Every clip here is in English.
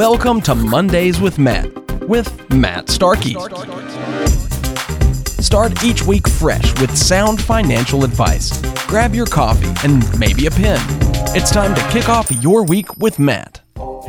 Welcome to Mondays with Matt, with Matt Starkey. Start each week fresh with sound financial advice. Grab your coffee and maybe a pen. It's time to kick off your week with Matt.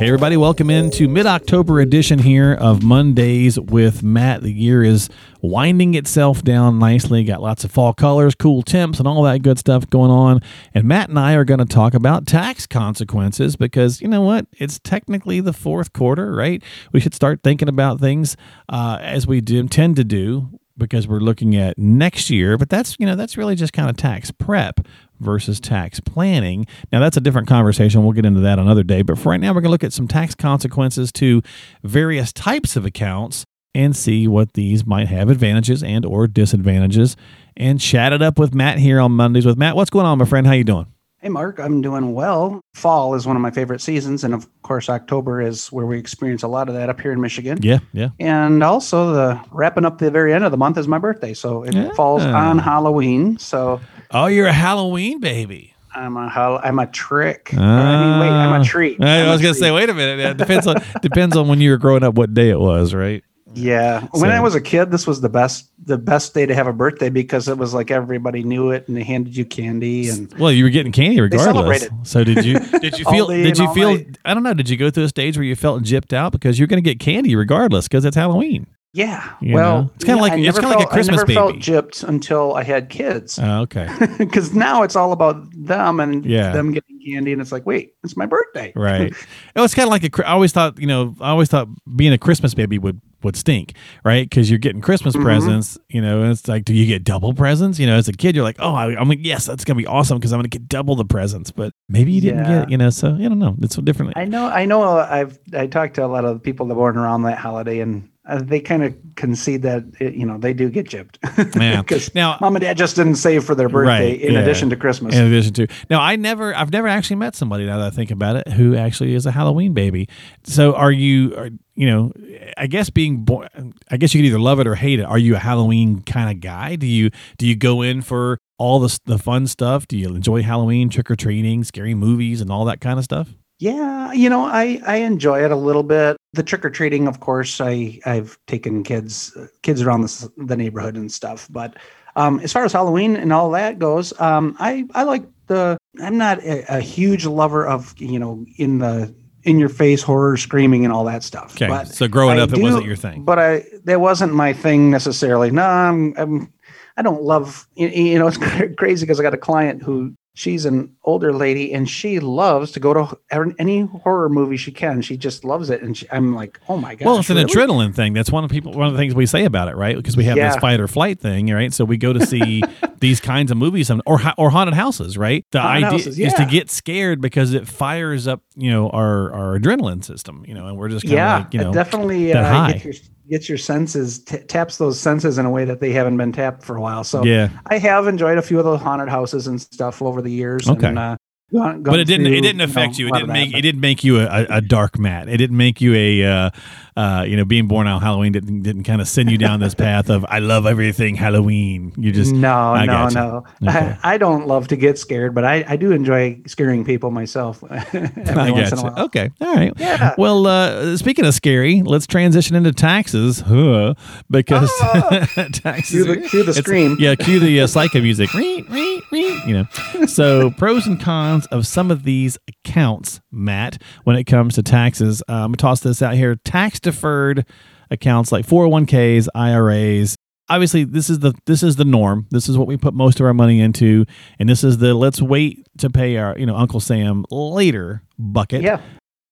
Hey, everybody, welcome into mid October edition here of Mondays with Matt. The year is winding itself down nicely. Got lots of fall colors, cool temps, and all that good stuff going on. And Matt and I are going to talk about tax consequences because you know what? It's technically the fourth quarter, right? We should start thinking about things uh, as we do, tend to do because we're looking at next year, but that's you know that's really just kind of tax prep versus tax planning. Now that's a different conversation. We'll get into that another day. But for right now, we're going to look at some tax consequences to various types of accounts and see what these might have advantages and or disadvantages. And chat it up with Matt here on Mondays with Matt. What's going on, my friend? How you doing? Hey, Mark, I'm doing well. Fall is one of my favorite seasons. And of course, October is where we experience a lot of that up here in Michigan. Yeah, yeah. And also, the wrapping up the very end of the month is my birthday. So it Yeah. falls on Halloween. So Oh, you're a Halloween baby. I'm a, hol- I'm a trick. Or, I mean, wait, I'm a treat. Uh, I I'm a was going to treat. say, wait a minute. It depends on depends on when you were growing up, what day it was, right? Yeah. When I was a kid, this was the best the best day to have a birthday because it was like everybody knew it and they handed you candy and Well, you were getting candy regardless. So did you? Did you feel? Did you feel? night. I don't know. Did you go through a stage where you felt gypped out because you're going to get candy regardless because it's Halloween? Yeah. You well, know? It's kinda yeah, like- I it's kinda like a felt- Christmas I never felt baby. gypped until I had kids. Oh, okay. because now it's all about them and Yeah. them getting candy, and it's like, wait, it's my birthday, right. It was kind of like a. Chri- always thought, you know, I always thought being a Christmas baby would would stink, right? Because you're getting Christmas Mm-hmm. presents, you know, and it's like, do you get double presents? You know, as a kid, you're like, oh, I, I'm like, yes, that's gonna be awesome because I'm gonna get double the presents. But maybe you didn't Yeah. get, you know, so I don't know. It's so different. I know, I know. uh, I've I talked to a lot of people that were born around that holiday, and uh, they kind of concede that it, you know they do get gypped. Yeah. because Now- mom and dad just didn't save for their birthday Right, in yeah. addition to Christmas. In addition to now, I never, I've never actually met somebody now that I think about it who actually is a Halloween baby. So, are you, are, you know, I guess being born, I guess you could either love it or hate it. Are you a Halloween kind of guy? Do you do you go in for all the the fun stuff? Do you enjoy Halloween, trick or treating, scary movies, and all that kind of stuff? Yeah, you know, I I enjoy it a little bit. The trick or treating, of course, I I've taken kids kids around the the neighborhood and stuff. But um, as far as Halloween and all that goes, um, I I like the. I'm not a, a huge lover of you know in the in your face horror screaming and all that stuff. Okay, But so growing I up, it wasn't your thing. But I that wasn't my thing necessarily. No, I'm, I'm I don't love you know it's crazy because I got a client who she's an older lady and she loves to go to any horror movie she can. She just loves it, and she, I'm like, oh my god. Well, it's an adrenaline thing. That's one of people. One of the things we say about it, right? Because we have this fight or flight thing, right? So we go to see these kinds of movies, or or haunted houses, right? The Haunted idea houses, is to get scared because it fires up, you know, our our adrenaline system, you know, and we're just kind of Yeah, like, you know, definitely that uh, high. Gets your senses t- taps those senses in a way that they haven't been tapped for a while. So yeah. I have enjoyed a few of the haunted houses and stuff over the years. Okay. and, uh, gone- But it didn't. through, It didn't you affect know, you. It didn't make. It didn't make you a, a, dark mat. It didn't make you a, uh, uh, you know, being born on Halloween didn't didn't kind of send you down this path of I love everything Halloween. You just no, I no, no. Okay. I, I don't love to get scared, but I, I do enjoy scaring people myself every I once in a while. Okay. All right. Yeah. Well, uh, speaking of scary, let's transition into taxes, huh, because taxes. Cue the- cue the scream. Yeah, cue the uh, psycho music. You know. So, pros and cons of some of these accounts, Matt, when it comes to taxes. Um, I'm gonna toss this out here: tax deferred accounts like 401ks, IRAs. Obviously, this is the this is the norm. This is what we put most of our money into, and this is the let's wait to pay our you know Uncle Sam later bucket Yeah.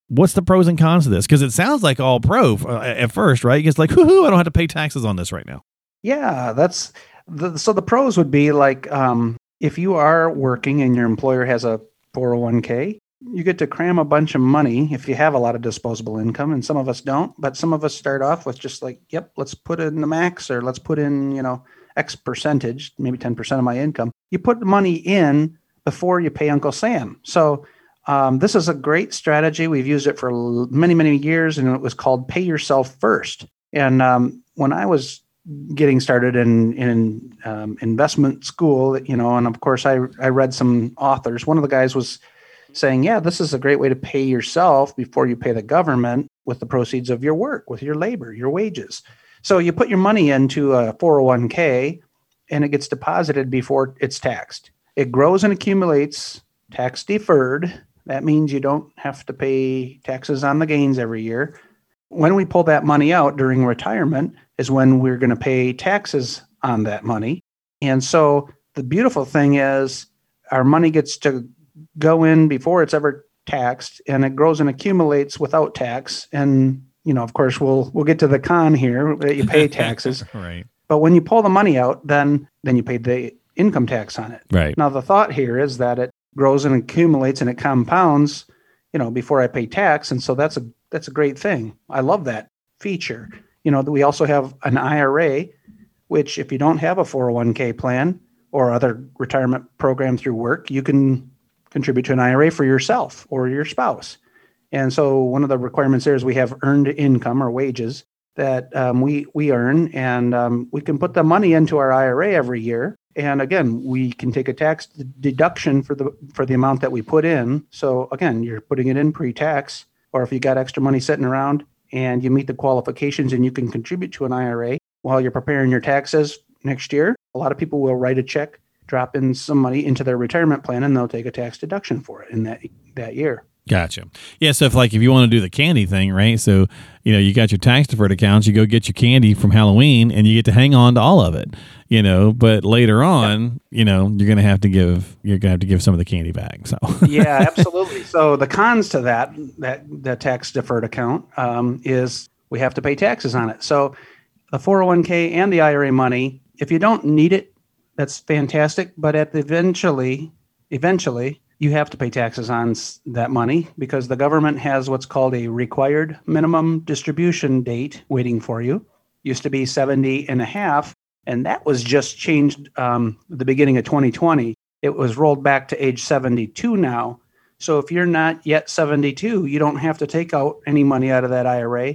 what's the pros and cons of this? Because it sounds like all pro uh, at first, right? It's like, whoo, I don't have to pay taxes on this right now. Yeah, that's the, so the pros would be like um, if you are working and your employer has a 401k, you get to cram a bunch of money if you have a lot of disposable income, and some of us don't. But some of us start off with just like, yep, let's put in the max, or let's put in you know X percentage, maybe 10% of my income. You put the money in before you pay Uncle Sam. So um, this is a great strategy. We've used it for many, many years, and it was called "Pay Yourself First. And um, when I was getting started in in um, investment school, you know, and of course I I read some authors. One of the guys was saying, yeah, this is a great way to pay yourself before you pay the government with the proceeds of your work, with your labor, your wages. So you put your money into a 401k and it gets deposited before it's taxed. It grows and accumulates tax deferred. That means you don't have to pay taxes on the gains every year. When we pull that money out during retirement is when we're going to pay taxes on that money. And so the beautiful thing is our money gets to go in before it's ever taxed and it grows and accumulates without tax and you know of course we'll we'll get to the con here that you pay taxes right. but when you pull the money out then then you pay the income tax on it Right. now the thought here is that it grows and accumulates and it compounds you know before i pay tax and so that's a that's a great thing i love that feature you know we also have an ira which if you don't have a 401k plan or other retirement program through work you can contribute to an ira for yourself or your spouse and so one of the requirements there is we have earned income or wages that um, we we earn, and um, we can put the money into our IRA every year. And again, we can take a tax deduction for the for the amount that we put in. So again, you're putting it in pre-tax, or if you got extra money sitting around and you meet the qualifications and you can contribute to an IRA while you're preparing your taxes next year. A lot of people will write a check, drop in some money into their retirement plan, and they'll take a tax deduction for it in that that year. Gotcha. Yeah. So if like if you want to do the candy thing, right? So you know you got your tax deferred accounts, you go get your candy from Halloween, and you get to hang on to all of it. You know, but later on, you know, you're gonna have to give you're gonna have to give some of the candy back. So yeah, absolutely. So the cons to that that the tax deferred account um, is we have to pay taxes on it. So the 401k and the IRA money, if you don't need it, that's fantastic. But at the eventually, eventually, you have to pay taxes on that money because the government has what's called a required minimum distribution date waiting for you. Used to be 70 and a half, and that was just changed um, the beginning of 2020. It was rolled back to age 72 now. So if you're not yet 72, you don't have to take out any money out of that IRA.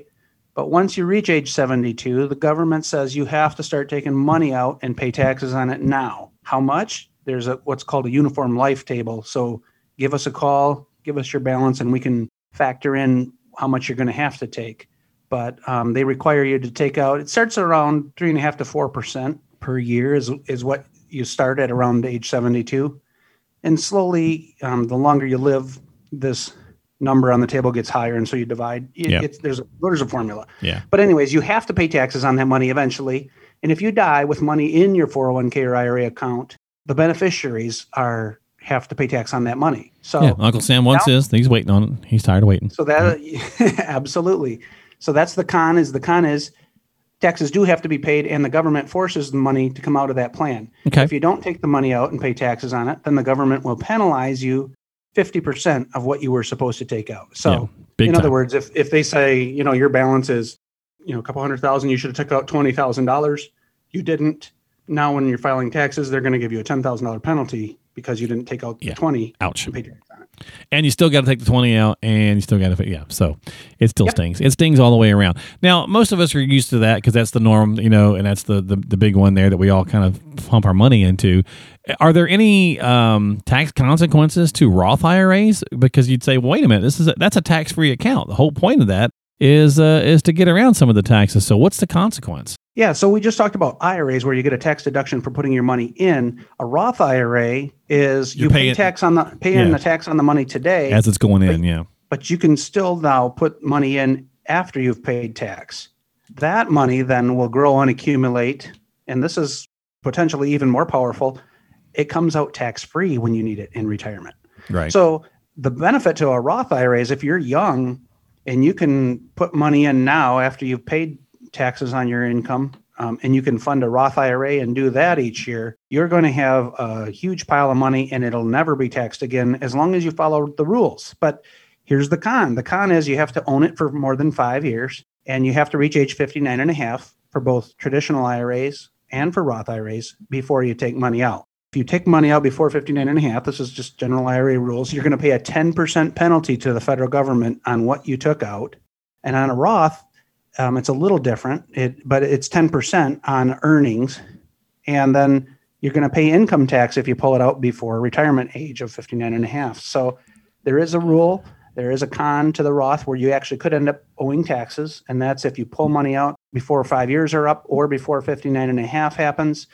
But once you reach age 72, the government says you have to start taking money out and pay taxes on it now. How much? There's a what's called a uniform life table. So give us a call, give us your balance, and we can factor in how much you're going to have to take. But um, they require you to take out. It starts around three and a half to four percent per year is is what you start at around age 72 and slowly um, the longer you live this number on the table gets higher and so you divide it, Yeah. it's, there's a there's a formula yeah, but anyways you have to pay taxes on that money eventually and if you die with money in your 401k or ira account the beneficiaries are have to pay tax on that money so yeah. Uncle Sam wants his. He's waiting on it. He's tired of waiting. so that absolutely. So that's the con. Is the con is taxes do have to be paid, and the government forces the money to come out of that plan. Okay. If you don't take the money out and pay taxes on it, then the government will penalize you fifty percent of what you were supposed to take out. So, Yeah, in time. other words, if if they say you know your balance is you know a couple hundred thousand, you should have took out twenty thousand dollars. You didn't. Now, when you're filing taxes, they're going to give you a ten thousand dollar penalty because you didn't take out Yeah. the twenty Ouch. and pay tax on it. and you still got to take the 20 out and you still got to pay. yeah so it still Yep. stings it stings all the way around now most of us are used to that because that's the norm you know and that's the, the the big one there that we all kind of pump our money into are there any um, tax consequences to roth iras because you'd say wait a minute this is a, that's a tax-free account the whole point of that is uh, is to get around some of the taxes so what's the consequence Yeah, so we just talked about IRAs where you get a tax deduction for putting your money in. A Roth IRA is You're you pay tax on the paying Yeah. the tax on the money today, as it's going in yeah but you can still now put money in after you've paid tax. That money then will grow and accumulate, and this is potentially even more powerful. It comes out tax free when you need it in retirement. right So the benefit to a Roth IRA is if you're young and you can put money in now after you've paid taxes on your income, um, and you can fund a Roth IRA and do that each year, you're going to have a huge pile of money and it'll never be taxed again as long as you follow the rules. But here's the con the con is you have to own it for more than five years and you have to reach age 59 and a half for both traditional IRAs and for Roth IRAs before you take money out. If you take money out before 59 and a half, this is just general IRA rules, you're going to pay a 10% penalty to the federal government on what you took out. And on a Roth, um, it's a little different, it, but it's 10% on earnings. And then you're going to pay income tax if you pull it out before retirement age of 59 and a half. So there is a rule. There is a con to the Roth where you actually could end up owing taxes, and that's if you pull money out before five years are up or before 59 and a half happens.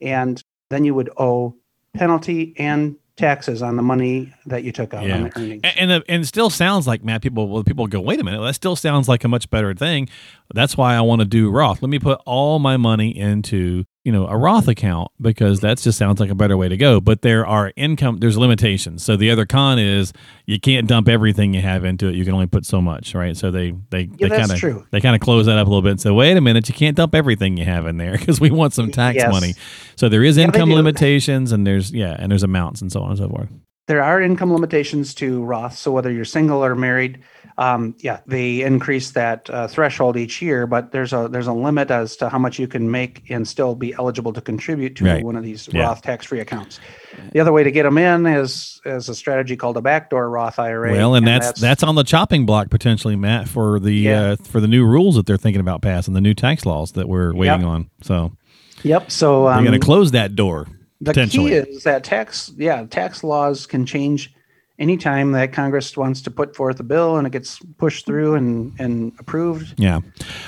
And then you would owe penalty and taxes on the money that you took out Yeah. on the earnings. And, and and it still sounds like Matt. People well, people go, wait a minute, that still sounds like a much better thing. That's why I want to do Roth. Let me put all my money into you know a Roth account because that just sounds like a better way to go. But there are income, there's limitations. So the other con is you can't dump everything you have into it. You can only put so much, right? So they they they kind of they kind of close that up a little bit and say, wait a minute, you can't dump everything you have in there because we want some tax Yes. money. So there is Yeah, income limitations and there's yeah and there's amounts and so on and so forth. there are income limitations to Roth. So whether you're single or married, um, yeah, they increase that uh, threshold each year. But there's a there's a limit as to how much you can make and still be eligible to contribute to Right. one of these Yeah. Roth tax-free accounts. The other way to get them in is is a strategy called a backdoor Roth IRA. Well, and, that's, that's on the chopping block potentially, Matt, for the Yeah. uh, for the new rules that they're thinking about passing, the new tax laws that we're waiting on. So yep. So they're um, going to close that door the potentially. key is that tax yeah tax laws can change anytime that Congress wants to put forth a bill and it gets pushed through and and approved. yeah.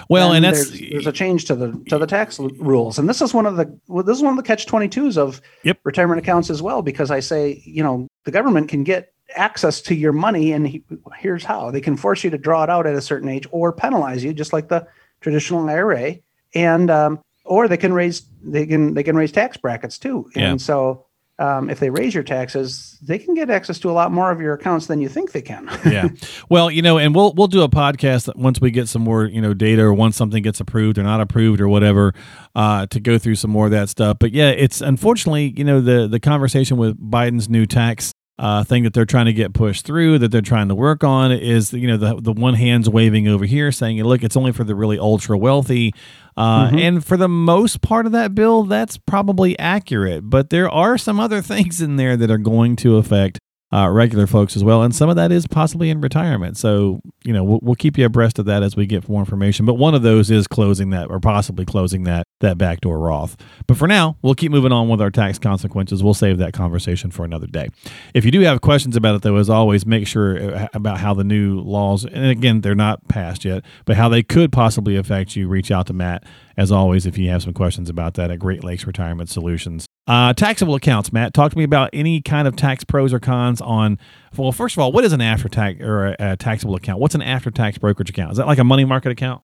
Well, and that's there's, there's a change to the to the tax rules, and this is one of the well, this is one of the catch twenty twos of Yep. retirement accounts as well, because I say you know the government can get access to your money, and he, here's how they can force you to draw it out at a certain age or penalize you, just like the traditional IRA, and um, or they can raise they can they can raise tax brackets too, Yeah. and so. Um, if they raise your taxes, they can get access to a lot more of your accounts than you think they can. yeah. Well, you know, and we'll we'll do a podcast once we get some more, you know, data or once something gets approved or not approved or whatever, uh, to go through some more of that stuff. But yeah, it's unfortunately, you know, the the conversation with Biden's new tax uh, thing that they're trying to get pushed through, that they're trying to work on, is you know the the one hand's waving over here, saying, "Look, it's only for the really ultra wealthy." Uh, And for the most part of that bill, that's probably accurate. But there are some other things in there that are going to affect uh, regular folks as well, and some of that is possibly in retirement. So you know we'll, we'll keep you abreast of that as we get more information. But one of those is closing that, or possibly closing that that backdoor Roth. But for now, we'll keep moving on with our tax consequences. We'll save that conversation for another day. If you do have questions about it, though, as always, make sure uh, about how the new laws, and again, they're not passed yet, but how they could possibly affect you. Reach out to Matt as always if you have some questions about that at Great Lakes Retirement Solutions. Uh, taxable accounts, Matt. Talk to me about any kind of tax pros or cons on. Well, first of all, what is an after tax or a, a taxable account? What's an after tax brokerage account? Is that like a money market account?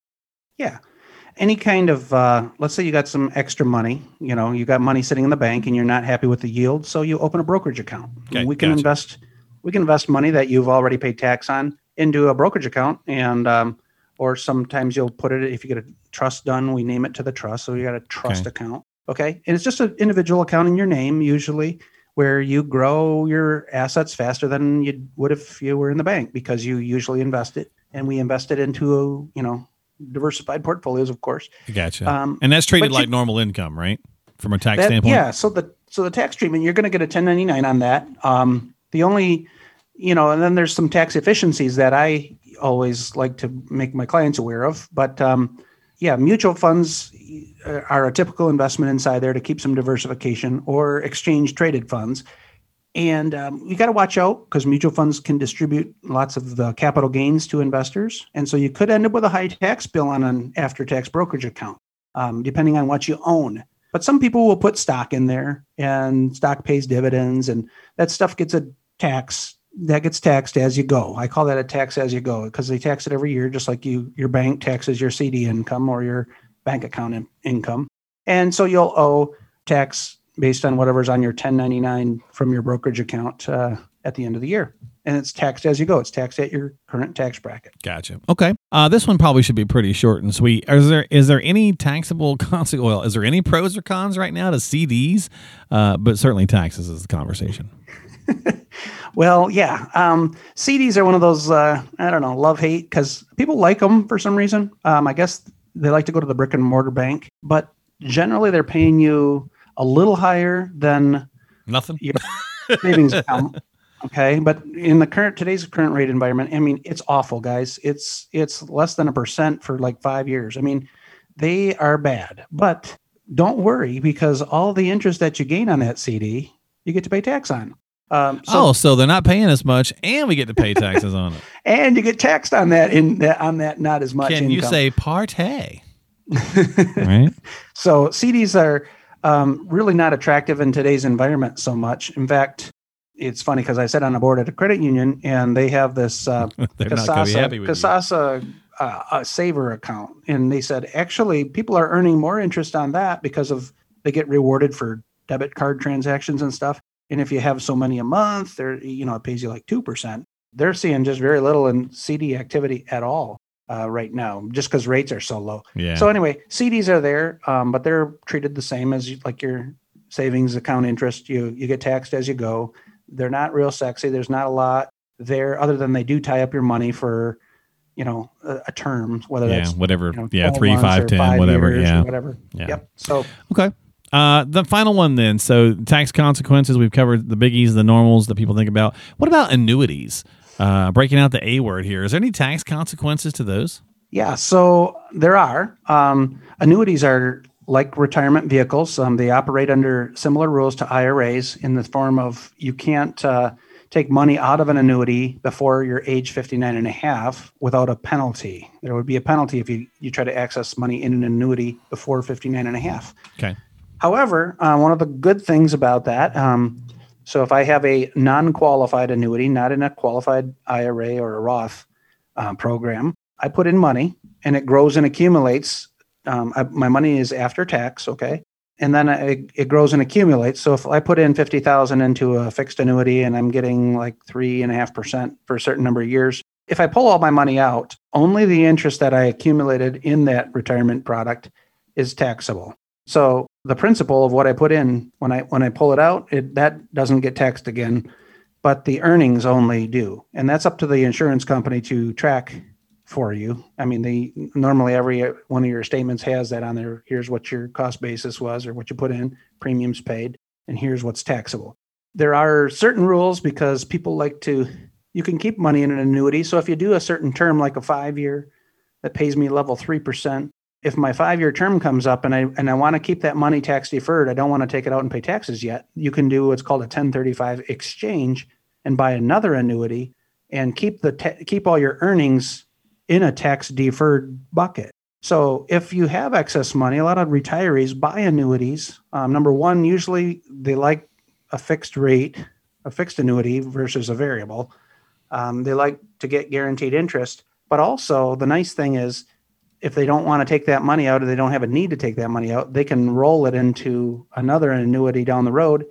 Yeah. Any kind of, uh, let's say you got some extra money, you know, you got money sitting in the bank and you're not happy with the yield. So you open a brokerage account. Okay, we can gotcha. invest, we can invest money that you've already paid tax on into a brokerage account. And, um, or sometimes you'll put it, if you get a trust done, we name it to the trust. So you got a trust Okay. account. Okay. And it's just an individual account in your name, usually where you grow your assets faster than you would if you were in the bank because you usually invest it and we invest it into, you know, diversified portfolios, of course. Gotcha. Um, and that's treated like you- normal income, right? From a tax That- standpoint. Yeah. So the so the tax treatment, you're going to get a 1099 on that. Um, the only, you know, and then there's some tax efficiencies that I always like to make my clients aware of. But um, yeah, mutual funds uh, are a typical investment inside there to keep some diversification, or exchange traded funds. And um, you got to watch out because mutual funds can distribute lots of the capital gains to investors. And so you could end up with a high tax bill on an after tax brokerage account, um, depending on what you own. But some people will put stock in there and stock pays dividends and that stuff gets a tax that gets taxed as you go. I call that a tax as you go because they tax it every year, just like you your bank taxes your CD income or your bank account in- income. And so you'll owe tax based on whatever's on your 1099 from your brokerage account uh, at the end of the year. And it's taxed as you go. It's taxed at your current tax bracket. Gotcha. Okay. Uh, this one probably should be pretty short and sweet. Is there is there any taxable consequence? Well, is there any pros or cons right now to CDs? Uh, but certainly taxes is the conversation. Well, yeah. Um, CDs are one of those, uh, I don't know, love hate because people like them for some reason. Um, I guess they like to go to the brick and mortar bank, but generally they're paying you a little higher than Nothing. your savings account. Okay. But in the current, today's current rate environment, I mean, it's awful, guys. It's, it's less than a percent for like five years. I mean, they are bad, but don't worry because all the interest that you gain on that CD, you get to pay tax on. Um, oh, so they're not paying as much, and we get to pay taxes on it. and you get taxed on that in that on that not as much. Can you say partay? right. So CDs are um, really not attractive in today's environment so much. In fact, it's funny because I sit on a board at a credit union and they have this uh, They're not gonna be happy Kasasa, with you. Kasasa uh, a saver account, and they said actually people are earning more interest on that because of they get rewarded for debit card transactions and stuff. And if you have so many a month, they're you know it pays you like two percent. They're seeing just very little in CD activity at all uh, right now, just because rates are so low. Yeah. So anyway, CDs are there, um, but they're treated the same as like your savings account interest. You you get taxed as you go. They're not real sexy. There's not a lot there, other than they do tie up your money for, you know, a, a term, whether yeah. that's Whatever. you know, yeah. Three, five, or ten, whatever. Yeah. whatever. Yeah. Yep. So Okay. Uh, the final one then. So tax consequences. We've covered the biggies, the normals that people think about. What about annuities? Uh, breaking out the A word here. Is there any tax consequences to those? Yeah, so there are. Um, annuities are like retirement vehicles. Um, they operate under similar rules to IRAs in the form of you can't uh, take money out of an annuity before you're age 59 and a half without a penalty. There would be a penalty if you, you try to access money in an annuity before 59 and a half. Okay. However, uh, one of the good things about that, um, so if I have a non-qualified annuity, not in a qualified IRA or a Roth uh, program, I put in money and it grows and accumulates. Um, I, my money is after tax, okay, and then I, it grows and accumulates. So if I put in fifty thousand into a fixed annuity and I'm getting like three and a half percent for a certain number of years, if I pull all my money out, only the interest that I accumulated in that retirement product is taxable. So the principal of what I put in when I when I pull it out, it that doesn't get taxed again, but the earnings only do. And that's up to the insurance company to track for you. I mean, they normally every one of your statements has that on there. Here's what your cost basis was or what you put in, premiums paid, and here's what's taxable. There are certain rules because people like to you can keep money in an annuity. So if you do a certain term like a 5 year that pays me level 3%, if my five year term comes up and I and I want to keep that money tax deferred, I don't want to take it out and pay taxes yet. You can do what's called a 1035 exchange and buy another annuity and keep the keep all your earnings in a tax deferred bucket. So if you have excess money, a lot of retirees buy annuities. Um, number one, usually they like a fixed rate, a fixed annuity versus a variable. Um, they like to get guaranteed interest, but also the nice thing is if they don't want to take that money out or they don't have a need to take that money out, they can roll it into another annuity down the road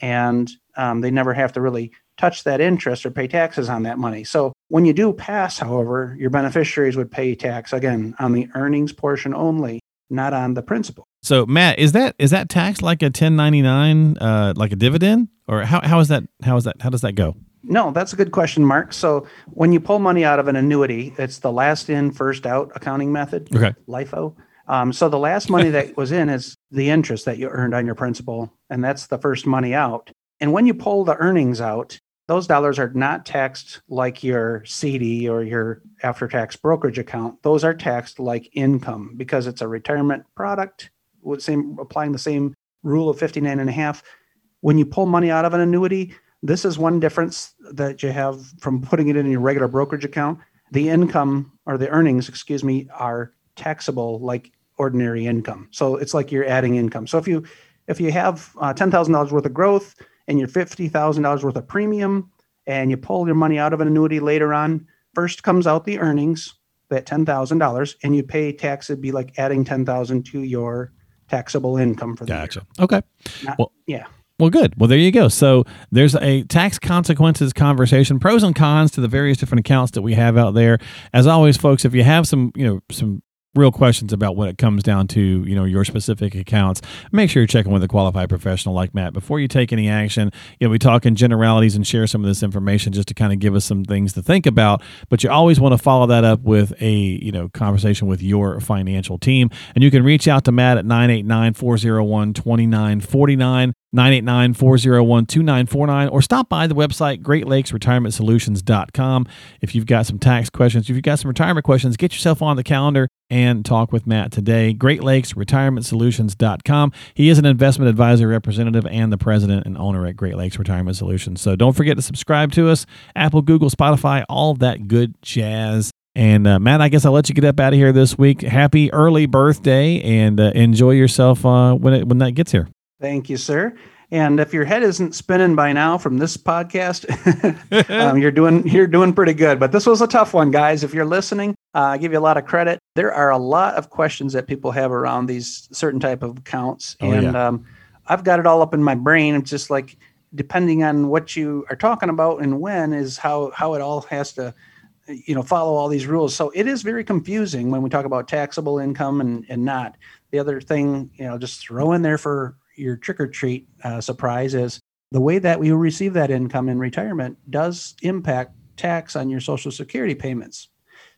and um, they never have to really touch that interest or pay taxes on that money. So when you do pass, however, your beneficiaries would pay tax again on the earnings portion only, not on the principal. So Matt, is that is that taxed like a 1099 uh like a dividend or how how is that how is that how does that go? No, that's a good question, Mark. So when you pull money out of an annuity, it's the last in, first out accounting method. Okay. LIFO. Um, so the last money that was in is the interest that you earned on your principal, and that's the first money out. And when you pull the earnings out, those dollars are not taxed like your CD or your after tax brokerage account. Those are taxed like income because it's a retirement product with same applying the same rule of 59 and a half. When you pull money out of an annuity, this is one difference that you have from putting it in your regular brokerage account. The income or the earnings, excuse me, are taxable like ordinary income. So it's like you're adding income. So if you if you have uh, ten thousand dollars worth of growth and your fifty thousand dollars worth of premium, and you pull your money out of an annuity later on, first comes out the earnings, that ten thousand dollars, and you pay tax. It'd be like adding ten thousand to your taxable income for the Gotcha. Okay. Not- Well- yeah. Well, good. Well, there you go. So there's a tax consequences conversation, pros and cons to the various different accounts that we have out there. As always, folks, if you have some, you know, some real questions about when it comes down to you know your specific accounts make sure you're checking with a qualified professional like matt before you take any action you know we talk in generalities and share some of this information just to kind of give us some things to think about but you always want to follow that up with a you know conversation with your financial team and you can reach out to matt at 989-401-2949 989 401 2949 or stop by the website greatlakesretirementsolutions.com if you've got some tax questions if you've got some retirement questions get yourself on the calendar and talk with matt today. great lakes retirementsolutions.com he is an investment advisor representative and the president and owner at great lakes retirement solutions. So don't forget to subscribe to us apple google spotify all that good jazz. And uh, Matt, I guess I'll let you get up out of here this week. Happy early birthday, and uh, enjoy yourself uh, when it when that gets here. Thank you, sir. And if your head isn't spinning by now from this podcast, um, you're doing you're doing pretty good. But this was a tough one, guys. If you're listening, uh, I give you a lot of credit. There are a lot of questions that people have around these certain type of accounts, Oh, and yeah. um, I've got it all up in my brain. It's just like depending on what you are talking about and when is how how it all has to you know follow all these rules so it is very confusing when we talk about taxable income and and not the other thing you know just throw in there for your trick or treat uh, surprise is the way that we receive that income in retirement does impact tax on your social security payments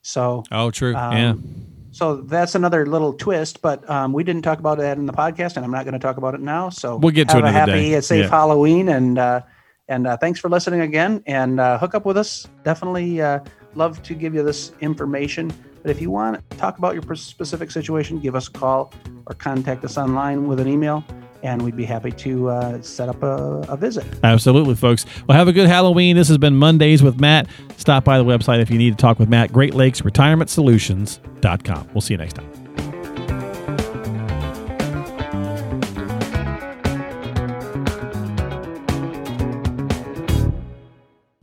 so Oh, true. um, so that's another little twist but um, we didn't talk about that in the podcast and i'm not going to talk about it now so We'll get to have it a happy day. and safe Yeah. halloween and uh, and uh, thanks for listening again and uh, hook up with us definitely uh, love to give you this information but if you want to talk about your specific situation give us a call or contact us online with an email and we'd be happy to uh, set up a, a visit Absolutely, folks. Well, have a good Halloween. This has been Mondays with Matt. Stop by the website if you need to talk with Matt. Great Lakes Retirement Solutions.com. We'll see you next time.